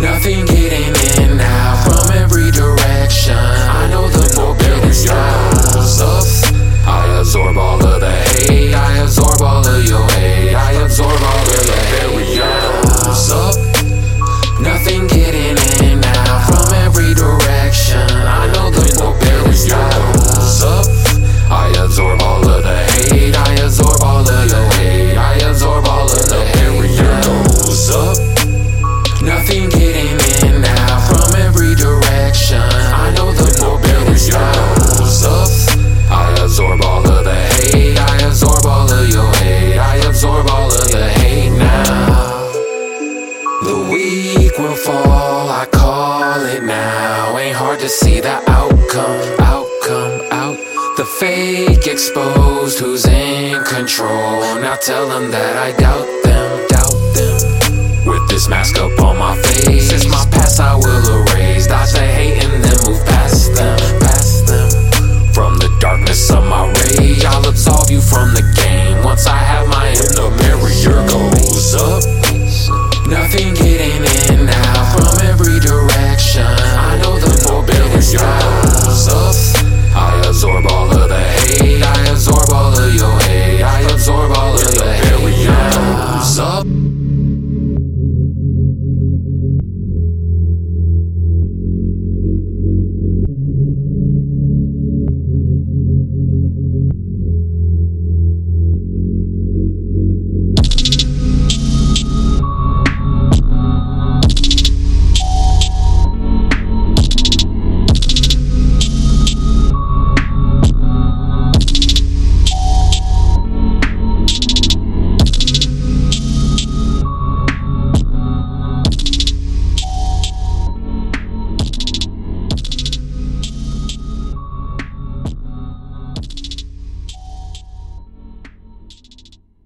Nothing getting Weak will fall, I call it now. Ain't hard to see the outcome, outcome, out. The fake exposed, who's in control? Now tell them that I doubt them, doubt them. With this mask up